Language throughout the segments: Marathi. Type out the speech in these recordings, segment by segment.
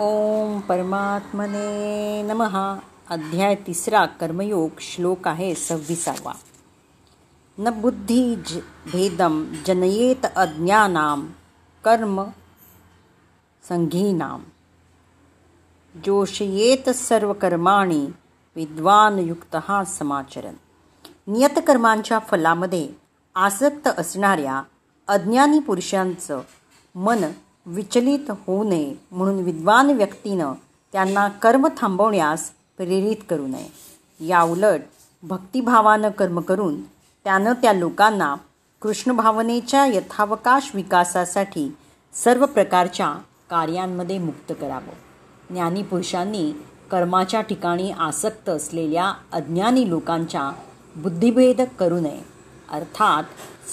ओम परमात्मने नमहा अध्याय तिसरा कर्मयोग श्लोक आहे सव्वीसावा. न बुद्धी ज भेदम जनयेत अज्ञानाम कर्म संघीनाम जोशयेत सर्व कर्माणी विद्वान युक्त समाचरण नियतकर्मांच्या फलामध्ये आसक्त असणाऱ्या अज्ञानी पुरुषांचं मन विचलित होऊ नये म्हणून विद्वान व्यक्तीनं त्यांना कर्म थांबवण्यास प्रेरित करू नये. या उलट भक्तिभावानं कर्म करून त्यानं त्या लोकांना कृष्णभावनेच्या यथावकाश विकासासाठी सर्व प्रकारच्या कार्यांमध्ये मुक्त करावं. ज्ञानीपुरुषांनी कर्माच्या ठिकाणी आसक्त असलेल्या अज्ञानी लोकांच्या बुद्धिभेद करू नये. अर्थात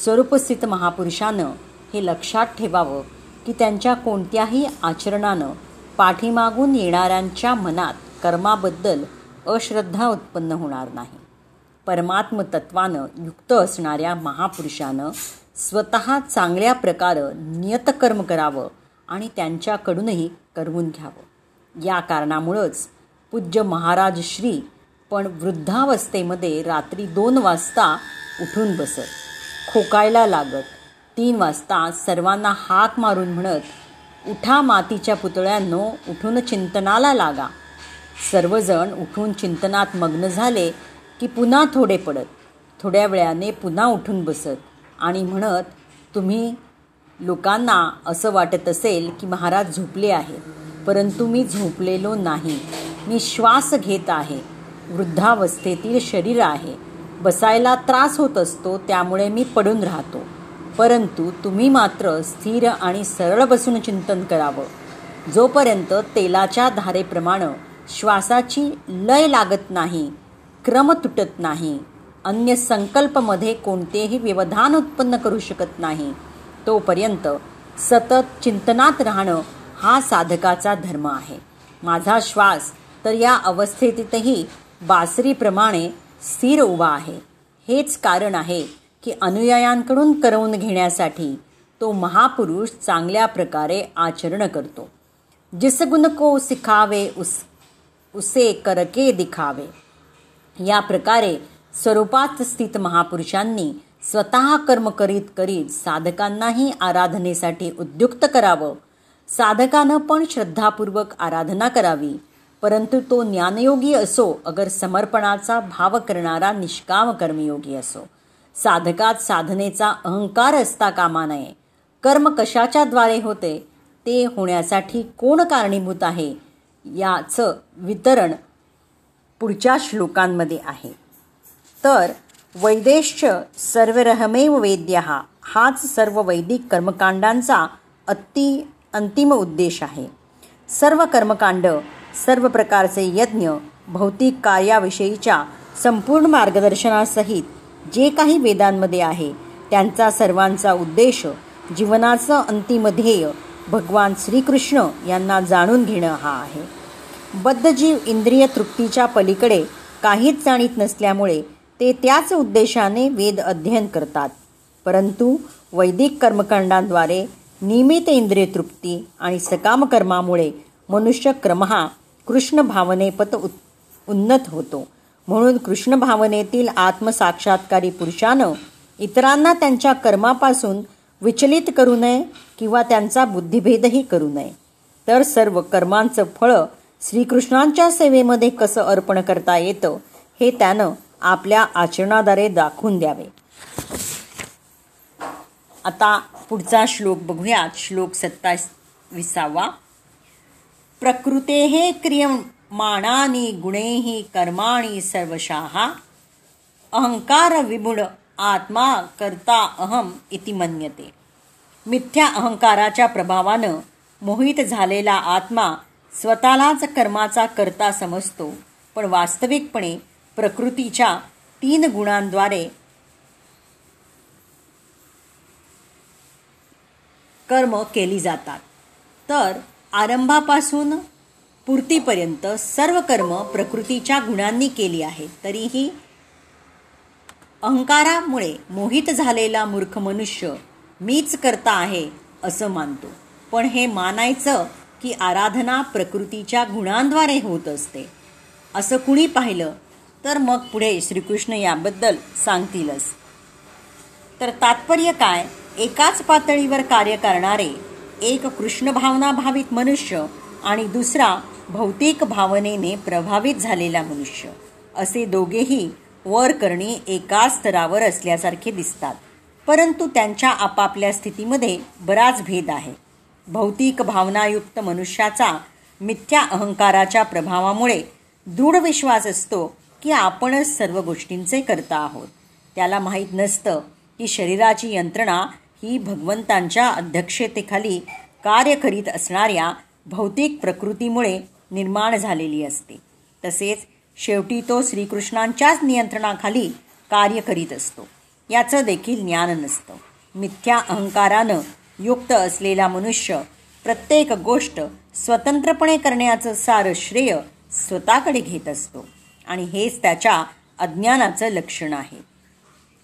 स्वरूपस्थित महापुरुषानं हे लक्षात ठेवावं की त्यांच्या कोणत्याही आचरणानं पाठीमागून येणाऱ्यांच्या मनात कर्माबद्दल अश्रद्धा उत्पन्न होणार नाही. परमात्मतत्वानं युक्त असणाऱ्या महापुरुषानं स्वतः चांगल्या प्रकारे नियतकर्म करावं आणि त्यांच्याकडूनही करवून घ्यावं. या कारणामुळंच पूज्य महाराज श्री पण वृद्धावस्थेमध्ये रात्री दोन वाजता उठून बसत खोकायला लागत तीन वाजता सर्वांना हाक मारून म्हणत उठा मातीच्या पुतळ्यांनो उठून चिंतनाला लागा. सर्वजण उठून चिंतनात मग्न झाले की पुन्हा थोडे पडत. थोड्या वेळाने पुन्हा उठून बसत आणि म्हणत तुम्ही लोकांना असं वाटत असेल की महाराज झोपले आहे परंतु मी झोपलेलो नाही. मी श्वास घेत आहे. वृद्धावस्थेतील शरीर आहे. बसायला त्रास होत असतो त्यामुळे मी पडून राहतो. परंतु तुम्ही मात्र स्थिर आणि सरळ बसून चिंतन करावं. जोपर्यंत तेलाच्या धारेप्रमाणे श्वासाची लय लागत नाही क्रम तुटत नाही अन्य संकल्पमध्ये कोणतेही व्यवधान उत्पन्न करू शकत नाही तोपर्यंत सतत चिंतनात राहणं हा साधकाचा धर्म आहे. माझा श्वास तर या अवस्थेतही बासरीप्रमाणे स्थिर उभा आहे. हेच कारण आहे की अनुयायांकडून करवून घेण्यासाठी तो महापुरुष चांगल्या प्रकारे आचरण करतो. जिसगुण को सिखावे उस उसे करके दिखावे. या प्रकारे स्वरूपात स्थित महापुरुषांनी स्वतः कर्म करीत करीत साधकांनाही आराधनेसाठी उद्युक्त करावं. साधकानं पण श्रद्धापूर्वक आराधना करावी परंतु तो ज्ञानयोगी असो अगर समर्पणाचा भाव करणारा निष्काम कर्मयोगी असो. साधकात साधनेचा अहंकार असता कामा नये. कर्म कशाच्या द्वारे होते ते होण्यासाठी कोण कारणीभूत आहे याचं वितरण पुढच्या श्लोकांमध्ये आहे. तर वैदेश्च सर्वरहमेव वेद्य हा हाच सर्व वैदिक कर्मकांडांचा अति अंतिम उद्देश आहे. सर्व कर्मकांड सर्व प्रकारचे यज्ञ भौतिक कार्याविषयीच्या संपूर्ण मार्गदर्शनासहित जे काही वेदांमध्ये आहे त्यांचा सर्वांचा उद्देश जीवनाचं अंतिम ध्येय भगवान श्रीकृष्ण यांना जाणून घेणं हा आहे. बद्धजीव इंद्रिय तृप्तीच्या पलीकडे काहीच जाणीत नसल्यामुळे ते त्याच उद्देशाने वेद अध्ययन करतात. परंतु वैदिक कर्मकांडांद्वारे नियमित इंद्रिय तृप्ती आणि सकाम कर्मामुळे मनुष्य क्रमहा कृष्ण भावनेपत उन्नत होतो. म्हणून कृष्ण भावनेतील आत्मसाक्षात्कारी पुरुषानं इतरांना त्यांच्या कर्मापासून विचलित करू नये किंवा त्यांचा बुद्धिभेदही करू नये. तर सर्व कर्मांचं फळं श्रीकृष्णांच्या सेवेमध्ये कसं अर्पण करता येतं हे त्यानं आपल्या आचरणाद्वारे दाखवून द्यावे. आता पुढचा श्लोक बघूयात. श्लोक सत्तावीसावा. प्रकृते हे क्रियम मानानी गुणेही कर्माणी सर्वशाः। अहंकार विमुड आत्मा करता अहम इति मन्यते। मिथ्या अहंकाराच्या प्रभावानं मोहित झालेला आत्मा स्वतःलाच कर्माचा करता समजतो पण वास्तविकपणे प्रकृतीच्या तीन गुणांद्वारे कर्म केली जातात. तर आरंभापासून पूर्तीपर्यंत सर्व कर्म प्रकृतीच्या गुणांनी केली आहेत. तरीही अहंकारामुळे मोहित झालेला मूर्ख मनुष्य मीच करता आहे असं मानतो. पण हे मानायचं की आराधना प्रकृतीच्या गुणांद्वारे होत असते. असं कुणी पाहिलं तर मग पुढे श्रीकृष्ण याबद्दल सांगतीलच. तर तात्पर्य काय? एकाच पातळीवर कार्य करणारे एक कृष्ण भावना भावित मनुष्य आणि दुसरा भौतिक भावनेने प्रभावित झालेला मनुष्य. असे दोघेही वर करणे एकाच स्तरावर असल्यासारखे दिसतात. परंतु त्यांच्या आपापल्या स्थितीमध्ये बराच भेद आहे. भौतिक भावनायुक्त मनुष्याचा मिथ्या अहंकाराच्या प्रभावामुळे दृढ विश्वास असतो की आपणच सर्व गोष्टींचे करता आहोत. त्याला माहीत नसतं की शरीराची यंत्रणा ही भगवंतांच्या अध्यक्षतेखाली कार्य करीत असणाऱ्या भौतिक प्रकृतीमुळे निर्माण झालेली असते. तसेच शेवटी तो श्रीकृष्णांच्याच नियंत्रणाखाली कार्य करीत असतो. याचं देखील ज्ञान नसतं. मिथ्या अहंकारानं युक्त असलेला मनुष्य प्रत्येक गोष्ट स्वतंत्रपणे करण्याचं सारं श्रेय स्वतःकडे घेत असतो. आणि हेच त्याच्या अज्ञानाचं लक्षण आहे.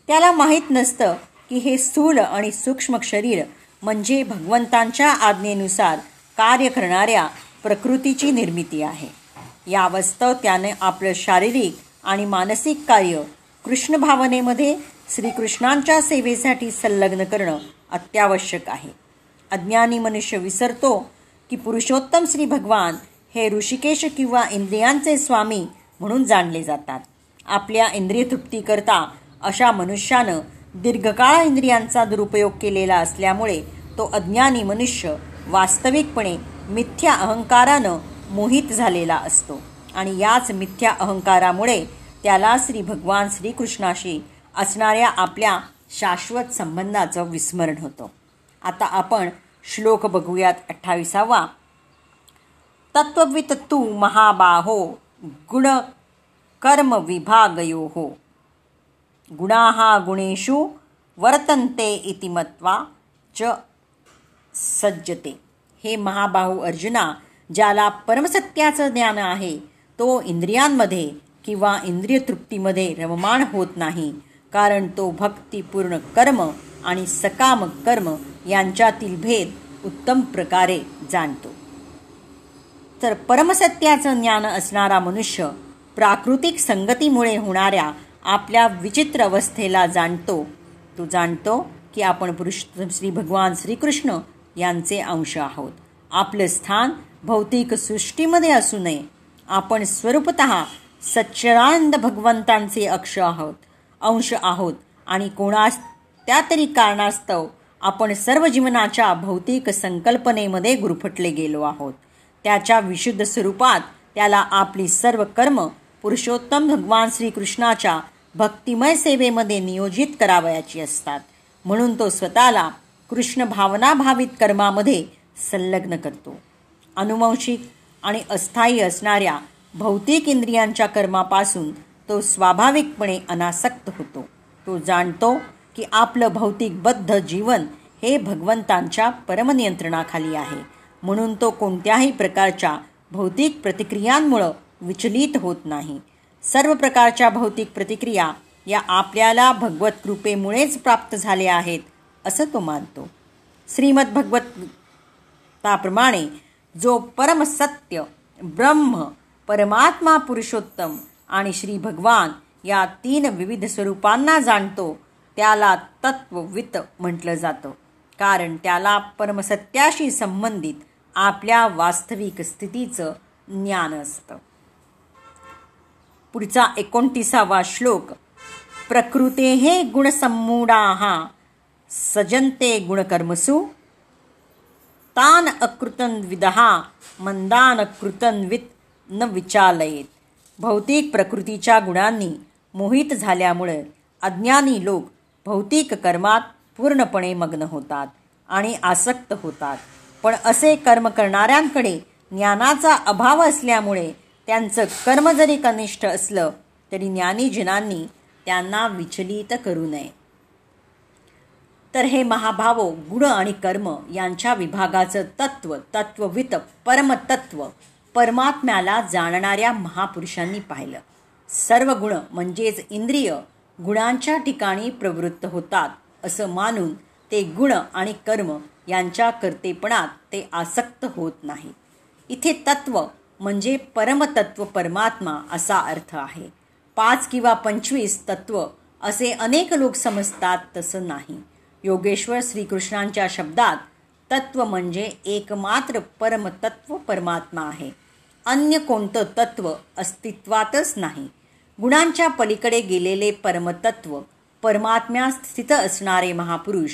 त्याला माहीत नसतं की हे स्थूल आणि सूक्ष्म शरीर म्हणजे भगवंतांच्या आज्ञेनुसार कार्य करणाऱ्या प्रकृतीची निर्मिती आहे. या वास्तव त्याने आपलं शारीरिक आणि मानसिक कार्य कृष्ण भावनेमध्ये श्रीकृष्णांच्या सेवेसाठी संलग्न करणं अत्यावश्यक आहे. अज्ञानी मनुष्य विसरतो की पुरुषोत्तम श्री भगवान हे ऋषिकेश किंवा इंद्रियांचे स्वामी म्हणून जाणले जातात. आपल्या इंद्रिय तृप्तीकरता अशा मनुष्यानं दीर्घकाळ इंद्रियांचा दुरुपयोग केलेला असल्यामुळे तो अज्ञानी मनुष्य वास्तविकपणे मिथ्या अहंकारानं मोहित झालेला असतो. आणि याच मिथ्या अहंकारामुळे त्याला श्री भगवान श्रीकृष्णाशी असणाऱ्या आपल्या शाश्वत संबंधाचं विस्मरण होतं. आता आपण श्लोक बघूयात अठ्ठावीसावा. तत्ववित तू महाबाहो गुण कर्म विभागयो. हो गुणाहा गुणेषु वर्तन्ते इति मत्वा च सज्जते. हे महाबाहू अर्जुना ज्याला परमसत्याचं ज्ञान आहे तो इंद्रियांमध्ये किंवा इंद्रिय तृप्तीमध्ये रममाण होत नाही कारण तो भक्तिपूर्ण कर्म आणि सकाम कर्म यांच्यातील भेद उत्तम प्रकारे जाणतो. तर परमसत्याचं ज्ञान असणारा मनुष्य प्राकृतिक संगतीमुळे होणाऱ्या आपल्या विचित्र अवस्थेला जाणतो. तो जाणतो की आपण पुरुष श्री भगवान श्रीकृष्ण यांचे अंश आहोत. आपलं स्थान भौतिक सृष्टीमध्ये असू नये. आपण स्वरूपत सच्चरानंद भगवंतांचे अक्ष आहोत अंश आहोत आणि कोणास त्या तरी कारणास्तव आपण सर्व जीवनाच्या भौतिक संकल्पनेमध्ये गुरफटले गेलो आहोत. त्याच्या विशुद्ध स्वरूपात त्याला आपली सर्व कर्म पुरुषोत्तम भगवान श्रीकृष्णाच्या भक्तिमय सेवेमध्ये नियोजित करावयाची असतात. म्हणून तो स्वतःला कृष्ण भावनाभावित कर्मामध्ये संलग्न करतो. अनुवंशिक आणि अस्थायी असणाऱ्या भौतिक इंद्रियांच्या कर्मापासून तो स्वाभाविकपणे अनासक्त होतो. तो जाणतो की आपलं भौतिकबद्ध जीवन हे भगवंतांच्या परमनियंत्रणाखाली आहे. म्हणून तो कोणत्याही प्रकारच्या भौतिक प्रतिक्रियांमुळं विचलित होत नाही. सर्व प्रकारच्या भौतिक प्रतिक्रिया या आपल्याला भगवत कृपेमुळेच प्राप्त झाल्या आहेत असं तो मानतो. श्रीमद भगवताप्रमाणे जो परमसत्य ब्रह्म परमात्मा पुरुषोत्तम आणि श्री भगवान या तीन विविध स्वरूपांना जाणतो त्याला तत्ववित म्हटलं जातं. कारण त्याला परमसत्याशी संबंधित आपल्या वास्तविक स्थितीचं ज्ञान असतं. पुढचा एकोणतीसावा श्लोक प्रकृते हे हा सजन्ते गुणकर्मसु तान अकृतन विदहा मंदान कृतनवित न विचालयेत. भौतिक प्रकृतीच्या गुणांनी मोहित झाल्यामुळे अज्ञानी लोक भौतिक कर्मात पूर्णपणे मग्न होतात आणि आसक्त होतात. पण असे कर्म करणाऱ्यांकडे ज्ञानाचा अभाव असल्यामुळे त्यांचं कर्म जरी कनिष्ठ असलं तरी ज्ञानीजनांनी त्यांना विचलित करू नये. तर हे महाभावो गुण आणि कर्म यांच्या विभागाचं तत्व तत्ववित परमतत्व परमात्म्याला जाणणाऱ्या महापुरुषांनी पाहिलं. सर्व गुण म्हणजेच इंद्रिय गुणांच्या ठिकाणी प्रवृत्त होतात असं मानून ते गुण आणि कर्म यांच्या कर्तेपणात ते आसक्त होत नाही. इथे तत्व म्हणजे परमतत्व परमात्मा असा अर्थ आहे. पाच किंवा पंचवीस तत्व असे अनेक लोक समजतात तसं नाही. योगेश्वर श्रीकृष्णांच्या शब्दात तत्व म्हणजे एकमात्र परमतत्व परमात्मा आहे. अन्य कोणतं तत्व अस्तित्वातच नाही. गुणांच्या पलीकडे गेलेले परमतत्व परमात्म्या स्थित असणारे महापुरुष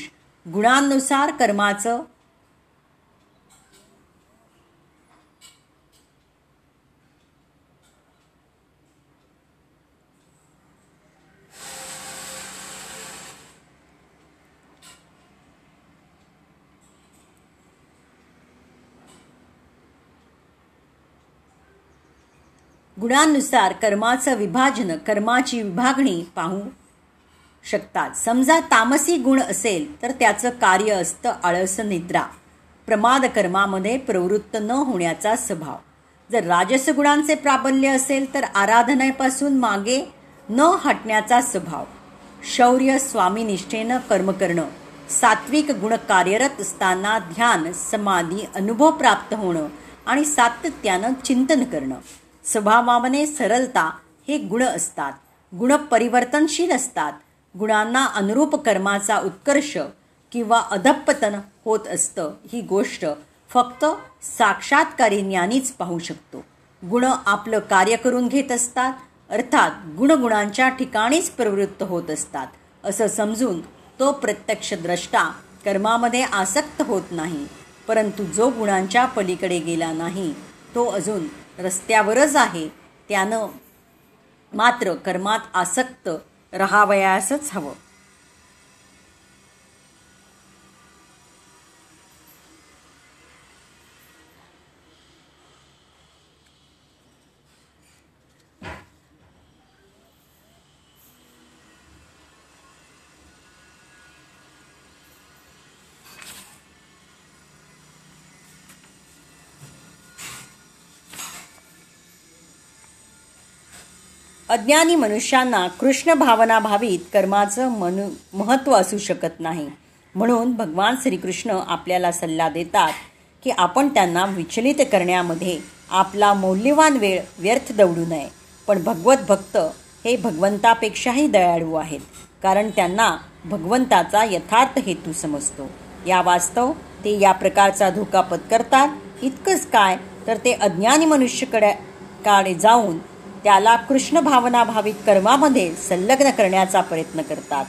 गुणांनुसार कर्माचं गुणांनुसार कर्माचं विभाजन कर्माची विभागणी पाहू शकतात. समजा तामसी गुण असेल तर त्याचं कार्य असतं आळस निद्रा. प्रमाद कर्मामध्ये प्रवृत्त न होण्याचा स्वभाव. जर राजस गुणांचे प्राबल्य असेल तर आराधनेपासून मागे न हटण्याचा स्वभाव. शौर्य स्वामीनिष्ठेनं कर्म करणं. सात्विक गुण कार्यरत असताना ध्यान समाधी अनुभव प्राप्त होणं आणि सातत्यानं चिंतन करणं. स्वभावाने सरलता हे गुण असतात. गुण परिवर्तनशील असतात. गुणांना अनुरूप कर्माचा उत्कर्ष किंवा अधपतन होत असतं ही गोष्ट फक्त साक्षात्कारी ज्ञानीच पाहू शकतो. गुण आपलं कार्य करून घेत असतात अर्थात गुणगुणांच्या ठिकाणीच प्रवृत्त होत असतात. असं समजून तो प्रत्यक्ष द्रष्टा कर्मामध्ये आसक्त होत नाही परंतु जो गुणांच्या पलीकडे गेला नाही तो अजून रस्त्यावरच आहे. त्यानं मात्र कर्मात आसक्त राहावयासच हवं. अज्ञानी मनुष्यांना कृष्ण भावना भावीत कर्माचं मनु महत्त्व असू शकत नाही. म्हणून भगवान श्रीकृष्ण आपल्याला सल्ला देतात की आपण त्यांना विचलित करण्यामध्ये आपला मौल्यवान वेळ व्यर्थ दवडू नये. पण भगवत भक्त हे भगवंतापेक्षाही दयाळू आहेत कारण त्यांना भगवंताचा यथार्थ हेतू समजतो. या वास्तव ते या प्रकारचा धोका पत्करतात. इतकंच काय तर ते अज्ञानी मनुष्यकडे काळे जाऊन त्याला कृष्ण भावना भावित कर्मामध्ये संलग्न करण्याचा प्रयत्न करतात.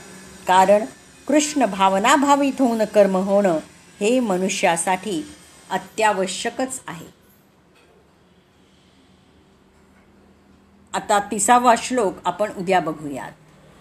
कारण कृष्ण भावना भावित होऊन कर्म होणं हे मनुष्यासाठी अत्यावश्यकच आहे. आता तिसावा श्लोक आपण उद्या बघूयात.